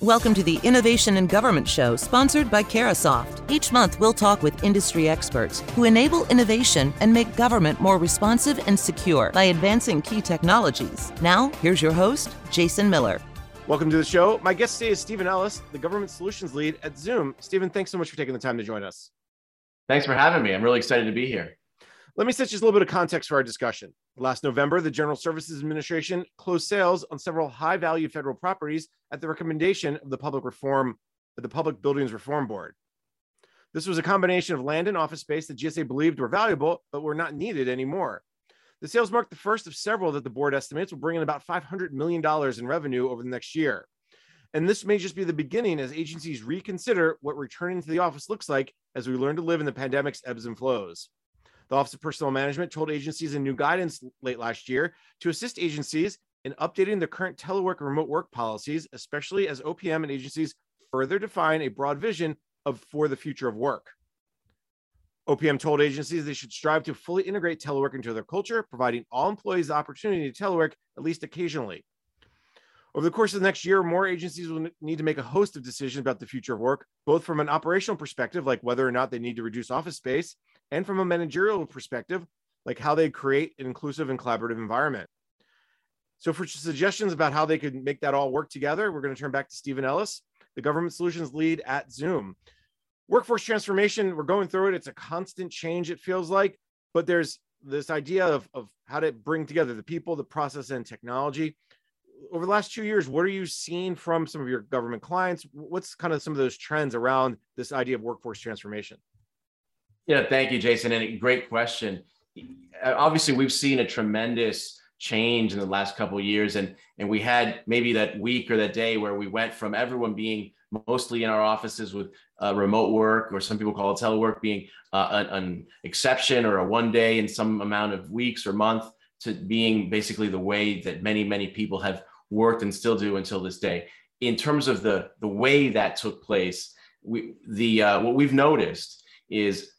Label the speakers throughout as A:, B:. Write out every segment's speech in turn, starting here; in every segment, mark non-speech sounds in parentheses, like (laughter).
A: Welcome to the Innovation in Government Show, sponsored by Carahsoft. Each month, we'll talk with industry experts who enable innovation and make government more responsive and secure by advancing key technologies. Now, here's your host, Jason Miller.
B: Welcome to the show. My guest today is Stephen Ellis, the Government Solutions Lead at Zoom. Stephen, thanks so much for taking the time to join us.
C: Thanks for having me. I'm really excited to be here.
B: Let me set just a little bit of context for our discussion. Last November, the General Services Administration closed sales on several high value federal properties at the recommendation of the Public Reform, the Public Buildings Reform Board. This was a combination of land and office space that GSA believed were valuable, but were not needed anymore. The sales marked the first of several that the board estimates will bring in about $500 million in revenue over the next year. And this may just be the beginning as agencies reconsider what returning to the office looks like as we learn to live in the pandemic's ebbs and flows. The Office of Personnel Management told agencies in new guidance late last year to assist agencies in updating their current telework and remote work policies, especially as OPM and agencies further define a broad vision of for the future of work. OPM told agencies they should strive to fully integrate telework into their culture, providing all employees the opportunity to telework at least occasionally. Over the course of the next year, more agencies will need to make a host of decisions about the future of work, both from an operational perspective, like whether or not they need to reduce office space, and from a managerial perspective, like how they create an inclusive and collaborative environment. So, for suggestions about how they could make that all work together, we're going to turn back to Stephen Ellis, the government solutions lead at Zoom. Workforce transformation, we're going through it. It's a constant change, it feels like, but there's this idea of, of how to bring together the people, the process, and technology. Over the last two years, what are you seeing from some of your government clients? What's kind of some of those trends around this idea of workforce transformation?
C: Yeah, thank you, Jason. And a great question. Obviously, we've seen a tremendous change in the last couple of years, and and we had maybe that week or that day where we went from everyone being mostly in our offices with uh, remote work, or some people call it telework, being uh, an, an exception or a one day in some amount of weeks or month, to being basically the way that many many people have worked and still do until this day. In terms of the the way that took place, we the uh, what we've noticed is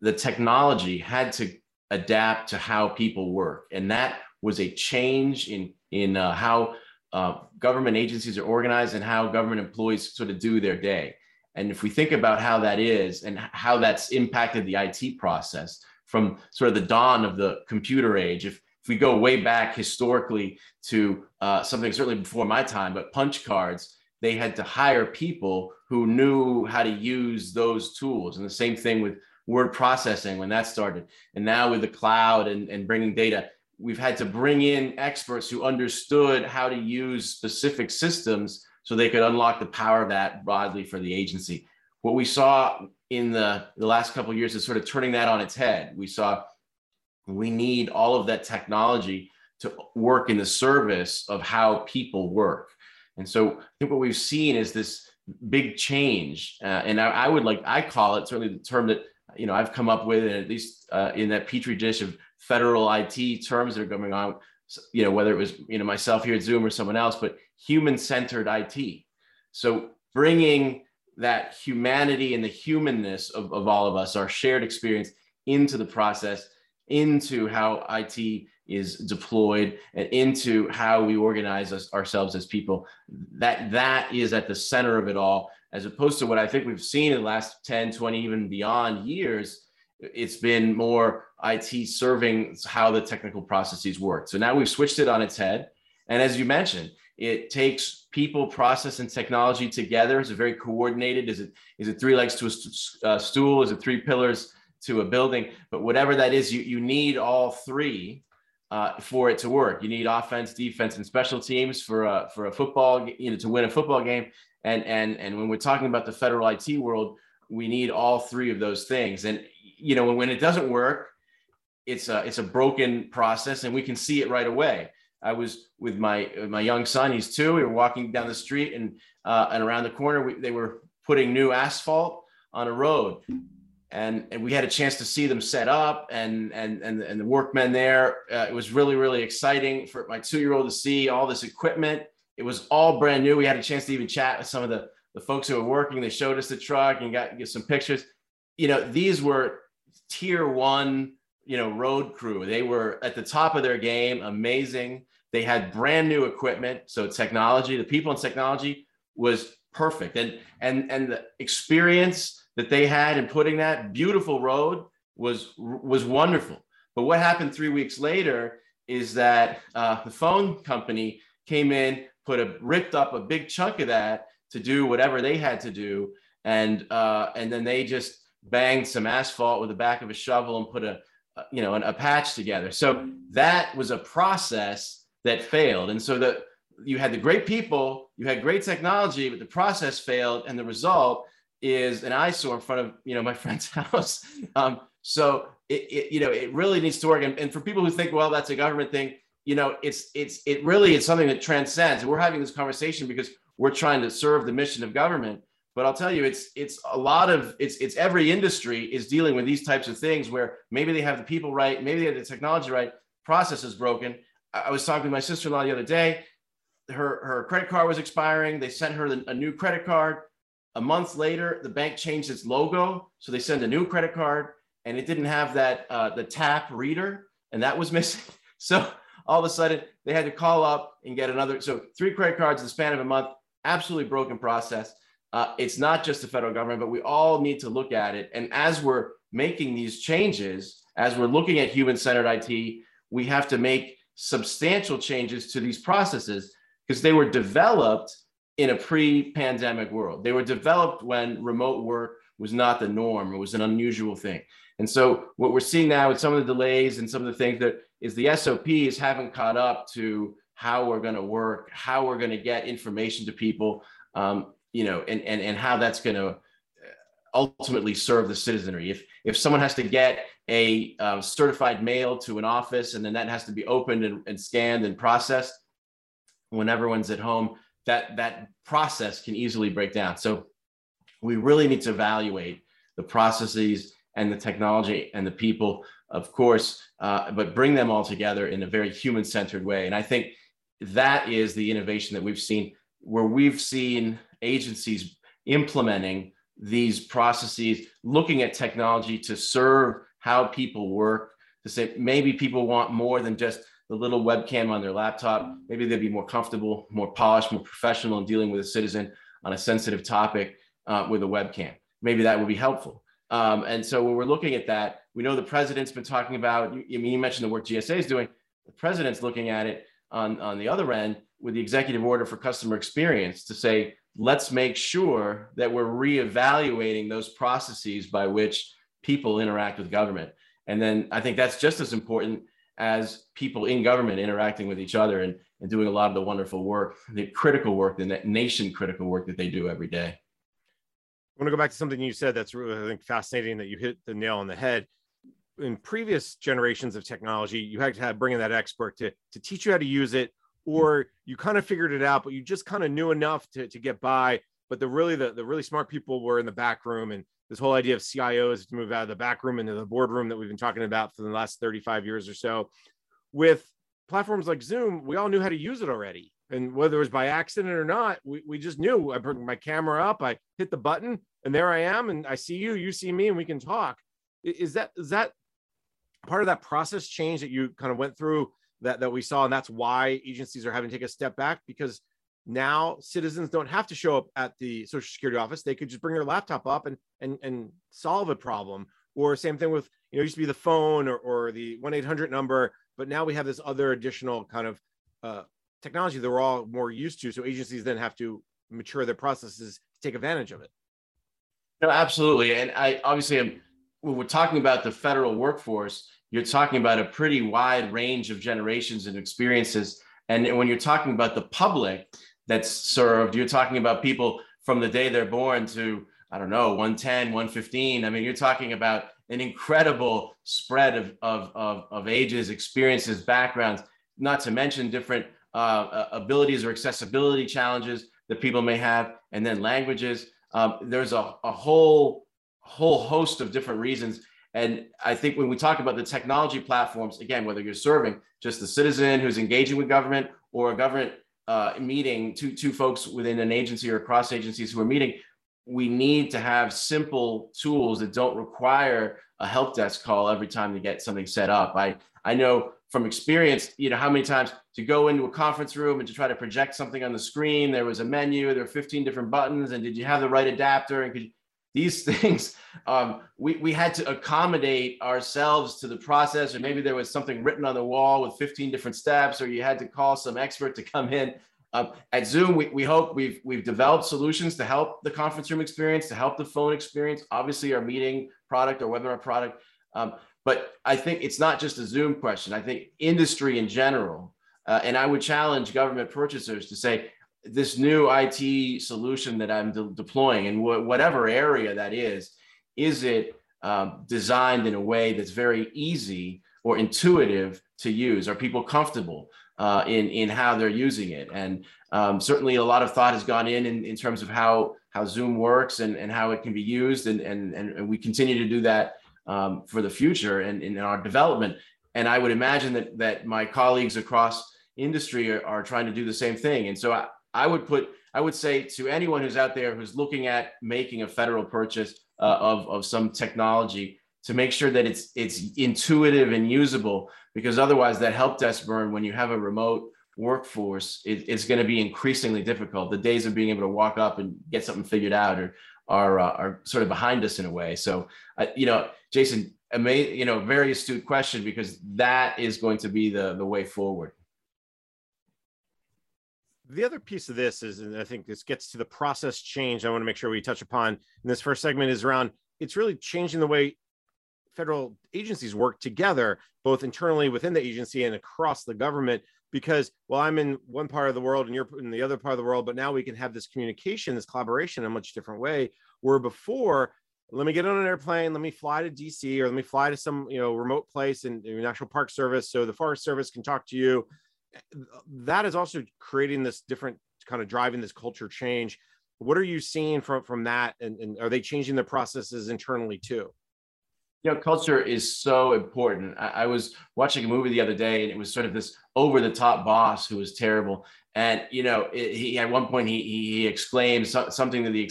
C: the technology had to adapt to how people work, and that was a change in in uh, how uh, government agencies are organized and how government employees sort of do their day. And if we think about how that is and how that's impacted the IT process from sort of the dawn of the computer age, if if we go way back historically to uh, something certainly before my time, but punch cards, they had to hire people who knew how to use those tools. And the same thing with word processing when that started. And now with the cloud and, and bringing data, we've had to bring in experts who understood how to use specific systems so they could unlock the power of that broadly for the agency. What we saw in the, the last couple of years is sort of turning that on its head. We saw we need all of that technology to work in the service of how people work. And so I think what we've seen is this big change. Uh, and I, I, would like, I call it certainly the term that you know I've come up with, and at least uh, in that petri dish of federal IT terms that are going on, you know, whether it was you know myself here at Zoom or someone else, but human-centered IT. So bringing that humanity and the humanness of, of all of us, our shared experience, into the process, into how IT is deployed, and into how we organize us, ourselves as people. That that is at the center of it all as opposed to what I think we've seen in the last 10, 20, even beyond years. It's been more IT serving how the technical processes work. So now we've switched it on its head. And as you mentioned, it takes people, process, and technology together. Is it very coordinated? Is it is it three legs to a uh, stool? Is it three pillars to a building? But whatever that is, you you need all three uh, for it to work. You need offense, defense, and special teams for a for a football, you know, to win a football game. And and and when we're talking about the federal IT world, we need all three of those things. And you know, when it doesn't work, it's a it's a broken process, and we can see it right away. I was with my my young son; he's two. We were walking down the street, and uh, and around the corner, we, they were putting new asphalt on a road, and and we had a chance to see them set up, and and and, and the workmen there. Uh, it was really really exciting for my two year old to see all this equipment it was all brand new. We had a chance to even chat with some of the, the folks who were working. They showed us the truck and got get some pictures. You know, these were tier one, you know, road crew. They were at the top of their game, amazing. They had brand new equipment. So technology, the people in technology was perfect. And and and the experience that they had in putting that beautiful road was was wonderful. But what happened three weeks later is that uh, the phone company came in, put a ripped up a big chunk of that to do whatever they had to do, and uh, and then they just banged some asphalt with the back of a shovel and put a you know an, a patch together. So that was a process that failed, and so the you had the great people, you had great technology, but the process failed, and the result is an eyesore in front of you know my (laughs) friend's house. Um, so it, it, you know it really needs to work. And, and for people who think, well, that's a government thing, you know, it's it's it really is something that transcends. And we're having this conversation because we're trying to serve the mission of government. But I'll tell you, it's it's a lot of it's it's every industry is dealing with these types of things where maybe they have the people right, maybe they have the technology right, process is broken. I was talking to my sister-in-law the other day. Her her credit card was expiring. They sent her a new credit card. A month later, the bank changed its logo, so they sent a new credit card, and it didn't have that uh, the tap reader, and that was (laughs) missing. So all of a sudden, they had to call up and get another. So three credit cards in the span of a month. Absolutely broken process. Uh, it's not just the federal government, but we all need to look at it. And as we're making these changes, as we're looking at human-centered IT, we have to make substantial changes to these processes because they were developed in a pre-pandemic world. They were developed when remote work was not the norm. It was an unusual thing. And so what we're seeing now with some of the delays and some of the things that is the SOPs haven't caught up to how we're going to work, how we're going to get information to people, um, you know, and, and, and how that's going to ultimately serve the citizenry. If, if someone has to get a um, certified mail to an office and then that has to be opened and, and scanned and processed when everyone's at home, that that process can easily break down. So we really need to evaluate the processes and the technology and the people, of course, uh, but bring them all together in a very human-centered way. And I think that is the innovation that we've seen, where we've seen agencies implementing these processes, looking at technology to serve how people work, to say maybe people want more than just the little webcam on their laptop. Maybe they'd be more comfortable, more polished, more professional in dealing with a citizen on a sensitive topic uh, with a webcam. Maybe that would be helpful. Um, and so when we're looking at that, we know the president's been talking about, I mean, you mentioned the work GSA is doing. The president's looking at it on, on the other end with the executive order for customer experience to say, let's make sure that we're reevaluating those processes by which people interact with government. And then I think that's just as important as people in government interacting with each other and, and doing a lot of the wonderful work, the critical work, the nation critical work that they do every day.
B: I want to go back to something you said that's really, I think, fascinating that you hit the nail on the head. In previous generations of technology, you had to have bring in that expert to, to teach you how to use it, or you kind of figured it out, but you just kind of knew enough to, to get by. But the really the, the really smart people were in the back room and this whole idea of CIOs to move out of the back room into the boardroom that we've been talking about for the last 35 years or so. With platforms like Zoom, we all knew how to use it already. And whether it was by accident or not, we, we just knew. I bring my camera up, I hit the button, and there I am, and I see you, you see me, and we can talk. Is that is that part of that process change that you kind of went through that that we saw, and that's why agencies are having to take a step back because now citizens don't have to show up at the social security office. They could just bring their laptop up and and and solve a problem. Or same thing with you know used to be the phone or, or the 1-800 number but now we have this other additional kind of uh, technology that we're all more used to. So agencies then have to mature their processes to take advantage of it.
C: No absolutely. And i obviously am when we're talking about the federal workforce you're talking about a pretty wide range of generations and experiences. And when you're talking about the public that's served. You're talking about people from the day they're born to, I don't know, 110, 115. I mean, you're talking about an incredible spread of, of, of, of ages, experiences, backgrounds, not to mention different uh, abilities or accessibility challenges that people may have, and then languages. Um, there's a, a whole whole host of different reasons. And I think when we talk about the technology platforms, again, whether you're serving just the citizen who's engaging with government or a government uh, meeting, two, two folks within an agency or across agencies who are meeting, we need to have simple tools that don't require a help desk call every time to get something set up. I, I know from experience, you know, how many times to go into a conference room and to try to project something on the screen, there was a menu, there were 15 different buttons, and did you have the right adapter? And could these (laughs) things, um, we, we had to accommodate ourselves to the process, or maybe there was something written on the wall with 15 different steps, or you had to call some expert to come in. Um, at Zoom, we, we hope we've we've developed solutions to help the conference room experience, to help the phone experience. Obviously, our meeting product, our webinar product. Um, but I think it's not just a Zoom question. I think industry in general, uh, and I would challenge government purchasers to say this new IT solution that I'm de- deploying in wh- whatever area that is, is it um, designed in a way that's very easy or intuitive to use? Are people comfortable? uh, in in how they're using it. And um, certainly, a lot of thought has gone in, in in terms of how how Zoom works and and how it can be used, and and and we continue to do that um, for the future and in our development. And I would imagine that that my colleagues across industry are, are trying to do the same thing. And so I, I would put I would say to anyone who's out there who's looking at making a federal purchase uh, of of some technology to make sure that it's it's intuitive and usable because otherwise that help desk burn when you have a remote workforce it, it's going to be increasingly difficult. The days of being able to walk up and get something figured out are are, uh, are sort of behind us in a way. So uh, you know jason ama- you know very astute question because that is going to be the the way forward
B: the other piece of this is and i think this gets to the process change i want to make sure we touch upon in this first segment is around it's really changing the way federal agencies work together, both internally within the agency and across the government. Because well, I'm in one part of the world and you're in the other part of the world, but now we can have this communication, this collaboration in a much different way. Where before, let me get on an airplane, let me fly to DC or let me fly to some you know remote place in, National Park Service so the Forest Service can talk to you. That is also creating this different kind of driving this culture change. What are you seeing from from that, and, and are they changing the processes internally too?
C: you know, culture is so important. I, I, was watching a movie the other day, and it was sort of this over-the-top boss who was terrible. And you know, it, he at one point he he exclaimed so, something to the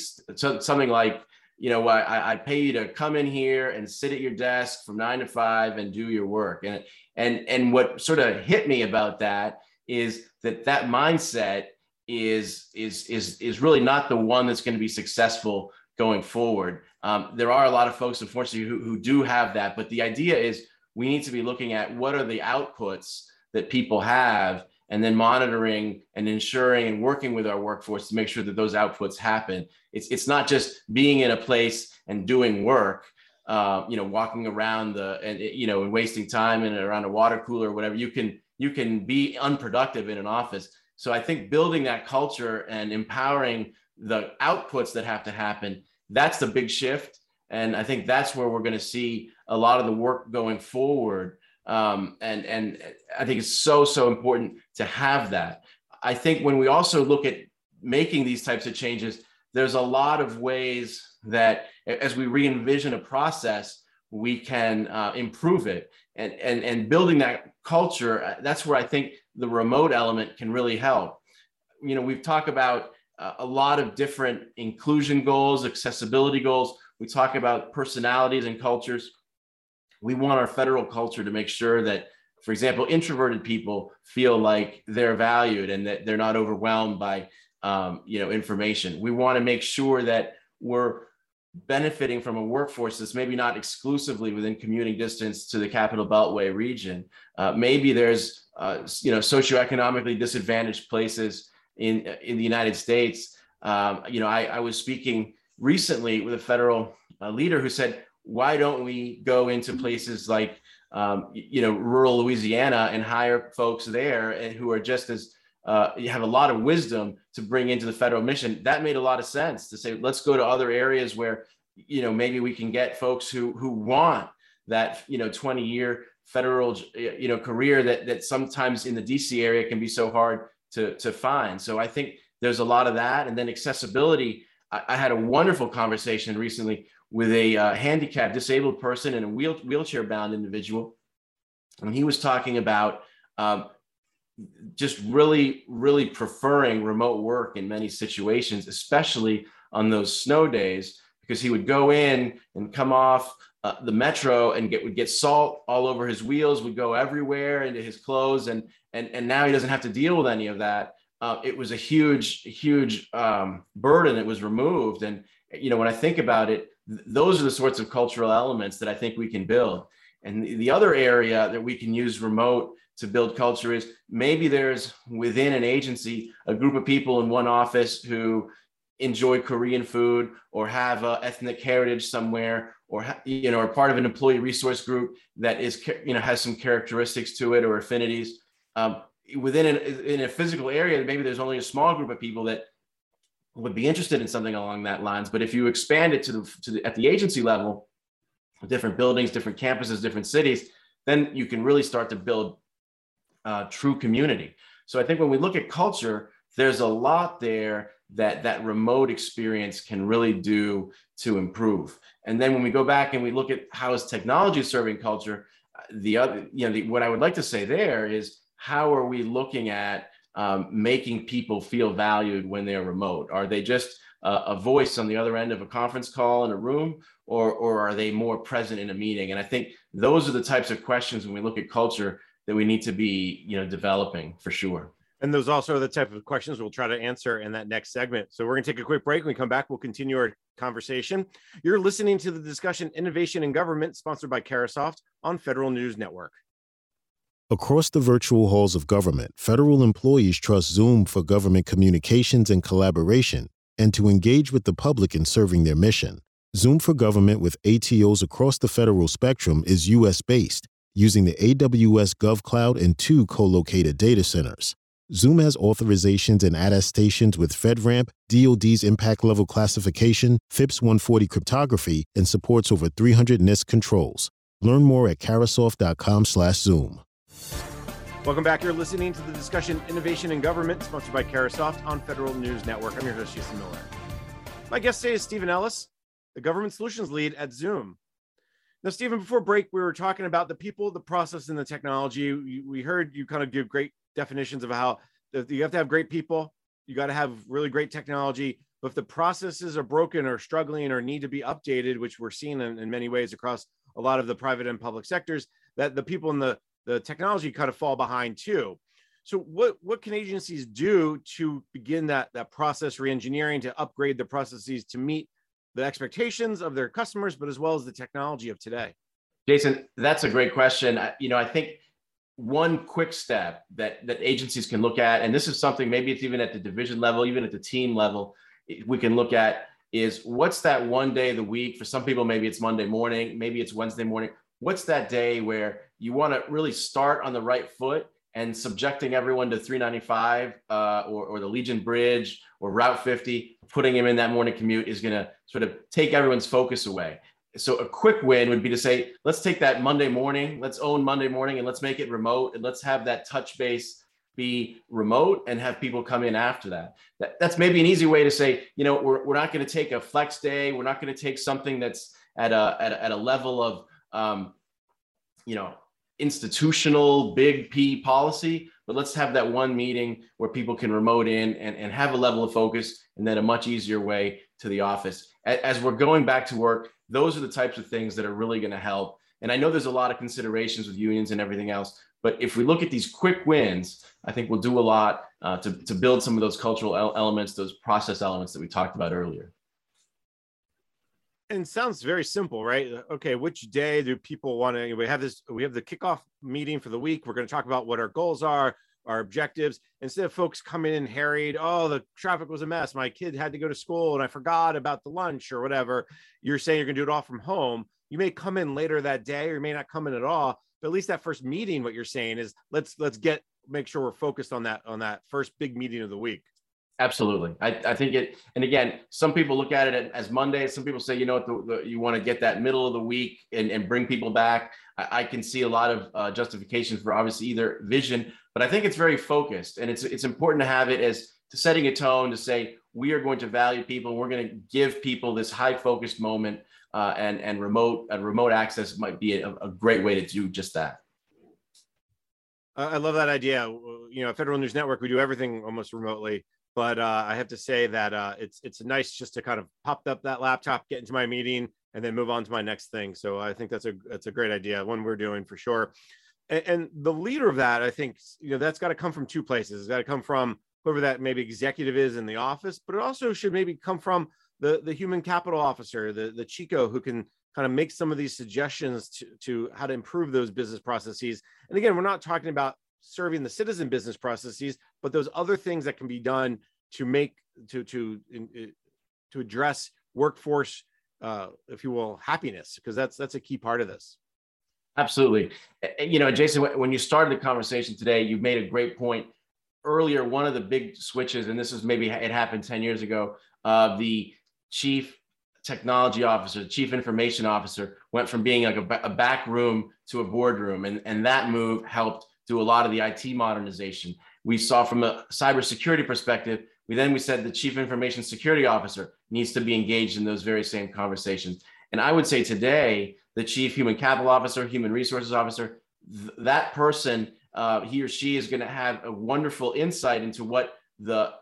C: something like, you know, I, I pay you to come in here and sit at your desk from nine to five and do your work. And and and what sort of hit me about that is that that mindset is is is is really not the one that's going to be successful going forward. Um, there are a lot of folks, unfortunately, who, who do have that. But the idea is we need to be looking at what are the outputs that people have and then monitoring and ensuring and working with our workforce to make sure that those outputs happen. It's, it's not just being in a place and doing work, uh, you know, walking around the and you know and wasting time and around a water cooler or whatever. You can you can be unproductive in an office. So I think building that culture and empowering the outputs that have to happen that's the big shift and i think that's where we're going to see a lot of the work going forward um, and and i think it's so so important to have that i think when we also look at making these types of changes there's a lot of ways that as we re-envision a process we can uh, improve it and, and and building that culture uh, that's where i think the remote element can really help you know we've talked about a lot of different inclusion goals, accessibility goals. We talk about personalities and cultures. We want our federal culture to make sure that, for example, introverted people feel like they're valued and that they're not overwhelmed by, um, you know, information. We want to make sure that we're benefiting from a workforce that's maybe not exclusively within commuting distance to the capital beltway region uh, maybe there's uh, you know socioeconomically disadvantaged places in in the United States. Um, you know, I, I, was speaking recently with a federal uh, leader who said, "Why don't we go into places like um, you know rural Louisiana and hire folks there and who are just as uh, you have a lot of wisdom to bring into the federal mission?" That made a lot of sense to say, "Let's go to other areas where you know maybe we can get folks who who want that you know 20 year federal you know career that that sometimes in the DC area can be so hard to, to find. So I think there's a lot of that. And then accessibility. I, I had a wonderful conversation recently with a uh, handicapped, disabled person and a wheel, wheelchair bound individual. And he was talking about um, just really, really preferring remote work in many situations, especially on those snow days, because he would go in and come off uh, the metro and get would get salt all over his wheels, would go everywhere into his clothes, and and and now he doesn't have to deal with any of that. Uh, it was a huge, huge um, burden that was removed. And you know, when I think about it, th- those are the sorts of cultural elements that I think we can build. And the, the other area that we can use remote to build culture is maybe there's within an agency a group of people in one office who enjoy Korean food or have a ethnic heritage somewhere or you know are part of an employee resource group that is you know has some characteristics to it or affinities. Um, within an, in a physical area maybe there's only a small group of people that would be interested in something along that lines. But if you expand it to the, to the at the agency level different buildings different campuses different cities then you can really start to build uh, true community so i think when we look at culture there's a lot there that that remote experience can really do to improve. And then when we go back and we look at how is technology serving culture, the other, you know, the, what I would like to say there is how are we looking at um, making people feel valued when they're remote? Are they just uh, a voice on the other end of a conference call in a room, or or are they more present in a meeting? And I think those are the types of questions when we look at culture that we need to be, you know, developing for sure.
B: And those also are the type of questions we'll try to answer in that next segment. So we're going to take a quick break. When we come back, we'll continue our conversation. You're listening to the discussion Innovation in Government, sponsored by Carahsoft on Federal News Network.
D: Across the virtual halls of government, federal employees trust Zoom for government communications and collaboration and to engage with the public in serving their mission. Zoom for Government with ATOs across the federal spectrum is U.S. based, using the AWS GovCloud and two co located data centers. Zoom has authorizations and attestations with FedRAMP, DoD's impact level classification, FIPS 140 cryptography, and supports over 300 NIST controls. Learn more at carahsoft.com/zoom.
B: Welcome back. You're listening to the discussion Innovation in Government, sponsored by Carahsoft on Federal News Network. I'm your host, Jason Miller. My guest today is Stephen Ellis, the Government Solutions Lead at Zoom. Now, Stephen, before break, we were talking about the people, the process, and the technology. We heard you kind of give great definitions of how you have to have great people, you got to have really great technology. But if the processes are broken or struggling or need to be updated, which we're seeing in, in many ways across a lot of the private and public sectors, that the people in the the technology kind of fall behind too. So what what can agencies do to begin that that process reengineering to upgrade the processes to meet the expectations of their customers, but as well as the technology of today?
C: Jason, that's a great question. You know, I think one quick step that that agencies can look at and this is something maybe it's even at the division level even at the team level we can look at is what's that one day of the week for some people maybe it's monday morning maybe it's wednesday morning what's that day where you want to really start on the right foot and subjecting everyone to 395 uh, or, or the legion bridge or route 50 putting them in that morning commute is going to sort of take everyone's focus away so a quick win would be to say, let's take that Monday morning, let's own Monday morning and let's make it remote and let's have that touch base be remote and have people come in after that. that that's maybe an easy way to say, you know, we're, we're not going to take a flex day. We're not going to take something that's at a, at a, at a level of, um, you know, institutional big P policy, but let's have that one meeting where people can remote in and, and have a level of focus and then a much easier way to the office. As we're going back to work, those are the types of things that are really going to help. And I know there's a lot of considerations with unions and everything else, but if we look at these quick wins, I think we'll do a lot uh, to, to build some of those cultural elements, those process elements that we talked about earlier.
B: And sounds very simple, right? Uh, okay, which day do people want to? We have this. We have the kickoff meeting for the week. We're going to talk about what our goals are our objectives instead of folks coming in harried oh the traffic was a mess my kid had to go to school and i forgot about the lunch or whatever you're saying you're going to do it all from home you may come in later that day or you may not come in at all but at least that first meeting what you're saying is let's let's get make sure we're focused on that on that first big meeting of the week
C: Absolutely. I, I think it, and again, some people look at it as Monday. Some people say, you know, the, the, you want to get that middle of the week and, and bring people back. I, I can see a lot of uh, justifications for obviously either vision, but I think it's very focused and it's, it's important to have it as to setting a tone to say, we are going to value people. And we're going to give people this high focused moment uh, and, and remote, uh, remote access might be a, a great way to do just that.
B: I love that idea. You know, Federal News Network, we do everything almost remotely but uh, I have to say that uh, it's it's nice just to kind of pop up that laptop, get into my meeting, and then move on to my next thing. So I think that's a that's a great idea, one we're doing for sure. And, and the leader of that, I think, you know, that's got to come from two places. It's got to come from whoever that maybe executive is in the office, but it also should maybe come from the the human capital officer, the the CHCO, who can kind of make some of these suggestions to, to how to improve those business processes. And again, we're not talking about serving the citizen business processes, but those other things that can be done to make to to to address workforce, uh, if you will, happiness, because that's that's a key part of this.
C: Absolutely. You know, Jason, when you started the conversation today, you made a great point. Earlier, one of the big switches, and this is maybe it happened 10 years ago, uh, the chief technology officer, the chief information officer went from being like a, a back room to a boardroom. And, and that move helped do a lot of the IT modernization. We saw from a cybersecurity perspective, we then we said the chief information security officer needs to be engaged in those very same conversations. And I would say today, the chief human capital officer, human resources officer, th- that person, uh, he or she is going to have a wonderful insight into what the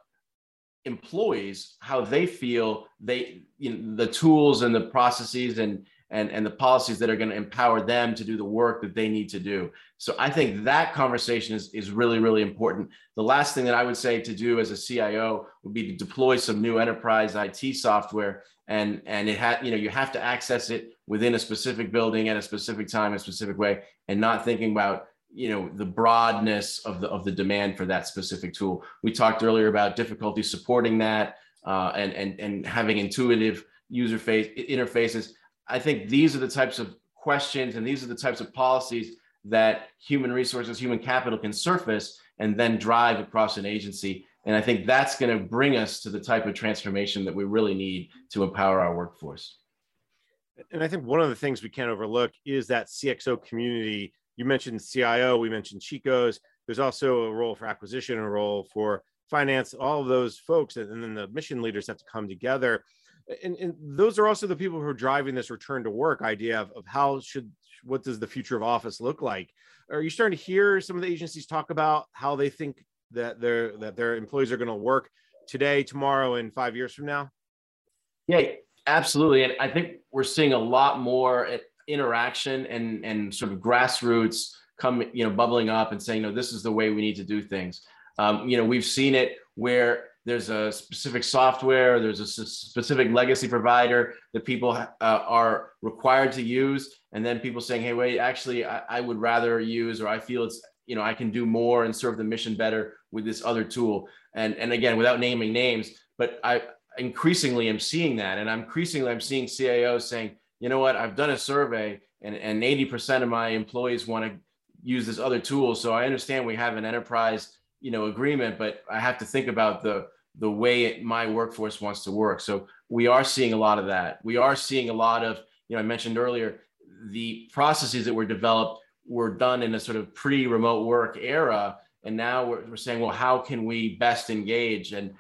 C: employees how they feel they you know the tools and the processes and and and the policies that are going to empower them to do the work that they need to do so i think that conversation is is really really important the last thing that i would say to do as a cio would be to deploy some new enterprise it software and and it had you know you have to access it within a specific building at a specific time a specific way and not thinking about you know the broadness of the of the demand for that specific tool. We talked earlier about difficulty supporting that uh, and and and having intuitive user face interfaces. I think these are the types of questions and these are the types of policies that human resources, human capital can surface and then drive across an agency. And I think that's going to bring us to the type of transformation that we really need to empower our workforce.
B: And I think one of the things we can't overlook is that CXO community you mentioned CIO, we mentioned CHCOs. There's also a role for acquisition, a role for finance, all of those folks, and then the mission leaders have to come together. And, and those are also the people who are driving this return to work idea of, of how should what does the future of office look like? Are you starting to hear some of the agencies talk about how they think that their that their employees are going to work today, tomorrow, and five years from now?
C: Yeah, absolutely. And I think we're seeing a lot more interaction and and sort of grassroots come you know bubbling up and saying no this is the way we need to do things um, you know we've seen it where there's a specific software there's a specific legacy provider that people uh, are required to use. And then people saying hey wait actually I, I would rather use or i feel it's you know i can do more and serve the mission better with this other tool. And and again without naming names but i increasingly am seeing that. And i'm increasingly i'm seeing cios saying you know what, I've done a survey and, and 80% of my employees want to use this other tool. So I understand we have an enterprise, you know, agreement, but I have to think about the, the way it, my workforce wants to work. So we are seeing a lot of that. We are seeing a lot of, you know, I mentioned earlier, the processes that were developed were done in a sort of pre-remote work era. And now we're, we're saying, well, how can we best engage? And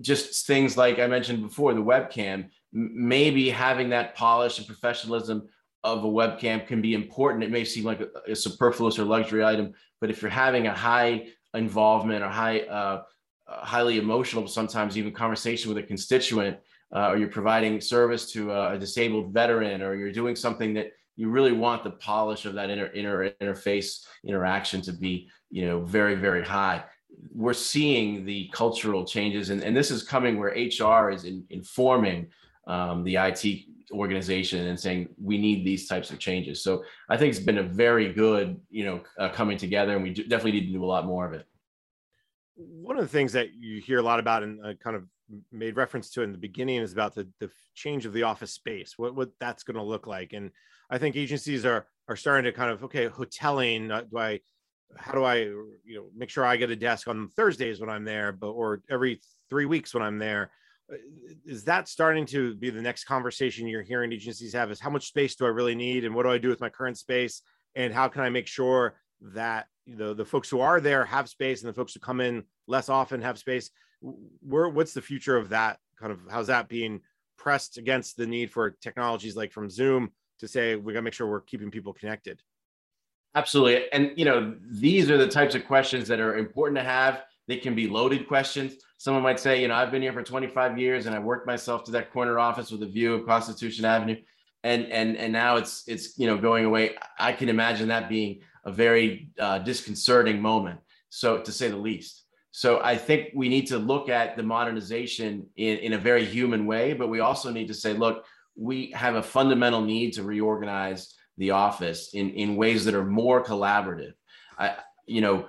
C: just things like I mentioned before, the webcam, maybe having that polish and professionalism of a webcam can be important. It may seem like a, a superfluous or luxury item, but if you're having a high involvement or high, uh, highly emotional, sometimes even conversation with a constituent, uh, or you're providing service to a, disabled veteran, or you're doing something that you really want the polish of that inner, inter interface interaction to be, you know, very, very high. We're seeing the cultural changes, and, and this is coming where HR is in, informing um, the IT organization and saying we need these types of changes. So I think it's been a very good, you know, uh, coming together, and we definitely need to do a lot more of it.
B: One of the things that you hear a lot about and I kind of made reference to in the beginning is about the, the change of the office space, what, what that's going to look like. And I think agencies are are starting to kind of okay, hoteling. Uh, do I, how do I, you know, make sure I get a desk on Thursdays when I'm there, but or every three weeks when I'm there uh, that starting to be the next conversation you're hearing agencies have is how much space do i really need and what do i do with my current space and how can i make sure that the, the folks who are there have space and the folks who come in less often have space. Where what's the future of that kind of how's that being pressed against the need for technologies like from zoom to say we got to make sure we're keeping people connected?
C: Absolutely. And you know these are the types of questions that are important to have. They can be loaded questions. Someone might say, you know, I've been here for 25 years and I worked myself to that corner office with a view of Constitution Avenue. and and and now it's it's you know going away. I can imagine that being a very uh, disconcerting moment, so to say the least. So I think we need to look at the modernization in, in a very human way, but we also need to say, look, we have a fundamental need to reorganize the office in, in ways that are more collaborative. I, you know,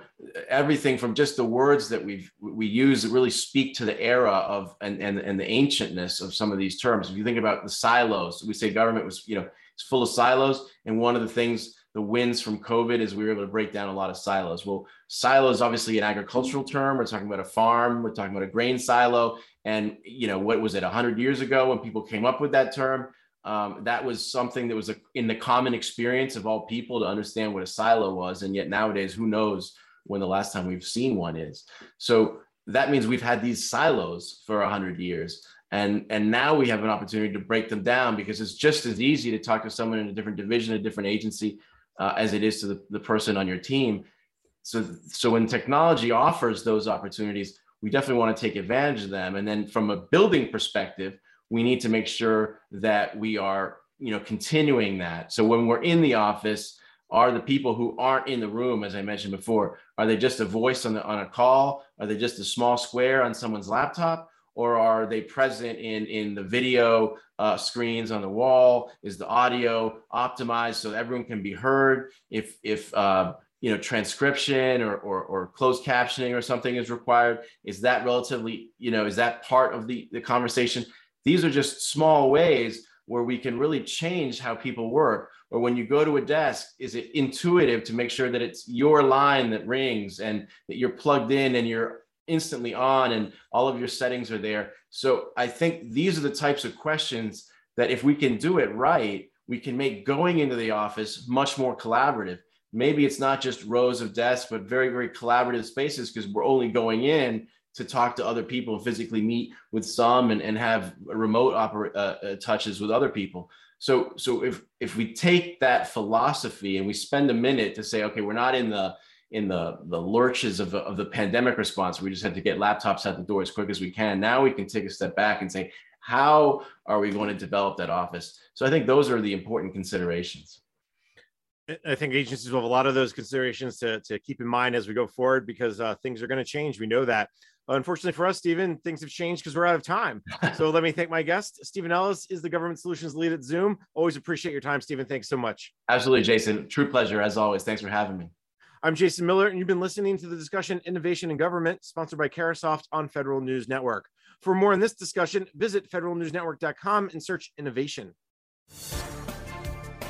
C: everything from just the words that we we use really speak to the era of and, and and the ancientness of some of these terms. If you think about the silos, we say government was you know it's full of silos, and one of the things the wins from COVID is we were able to break down a lot of silos. Well, silos obviously an agricultural term. We're talking about a farm. We're talking about a grain silo. And you know what was it? hundred years ago when people came up with that term, um, that was something that was a, in the common experience of all people to understand what a silo was. And yet nowadays, who knows when the last time we've seen one is? So that means we've had these silos for hundred years. And, and now we have an opportunity to break them down because it's just as easy to talk to someone in a different division, a different agency, uh, as it is to the, the person on your team. So, so when technology offers those opportunities, we definitely want to take advantage of them. And then from a building perspective, we need to make sure that we are, you know, continuing that. So when we're in the office, are the people who aren't in the room, as I mentioned before, are they just a voice on the on a call? Are they just a small square on someone's laptop? Or are they present in in the video uh, screens on the wall? Is the audio optimized so everyone can be heard? If if uh, you know transcription or, or, or closed captioning or something is required, is that relatively you know is that part of the the conversation? These are just small ways where we can really change how people work. Or when you go to a desk, is it intuitive to make sure that it's your line that rings and that you're plugged in and you're instantly on and all of your settings are there. So I think these are the types of questions that if we can do it right, we can make going into the office much more collaborative. Maybe it's not just rows of desks, but very, very collaborative spaces because we're only going in to talk to other people physically meet with some and, and have remote oper- uh, uh, touches with other people. So, so if if we take that philosophy and we spend a minute to say, okay, we're not in the in the the lurches of the, of the pandemic response we just had to get laptops out the door as quick as we can now we can take a step back and say how are we going to develop that office so i think those are the important considerations
B: I think agencies will have a lot of those considerations to, to keep in mind as we go forward because uh, things are going to change. We know that. Unfortunately for us, Stephen, things have changed because we're out of time. (laughs) so let me thank my guest. Stephen Ellis is the government solutions lead at Zoom. Always appreciate your time, Stephen. Thanks so much.
C: Absolutely, Jason. True pleasure as always. Thanks for having me.
B: I'm Jason Miller, and you've been listening to the discussion Innovation in Government, sponsored by Carahsoft on Federal News Network. For more on this discussion, visit federalnewsnetwork.com and search innovation.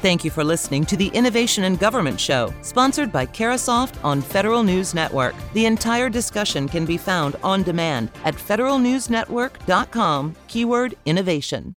A: Thank you for listening to the Innovation in Government Show, sponsored by Carahsoft on Federal News Network. The entire discussion can be found on demand at federalnewsnetwork.com, keyword innovation.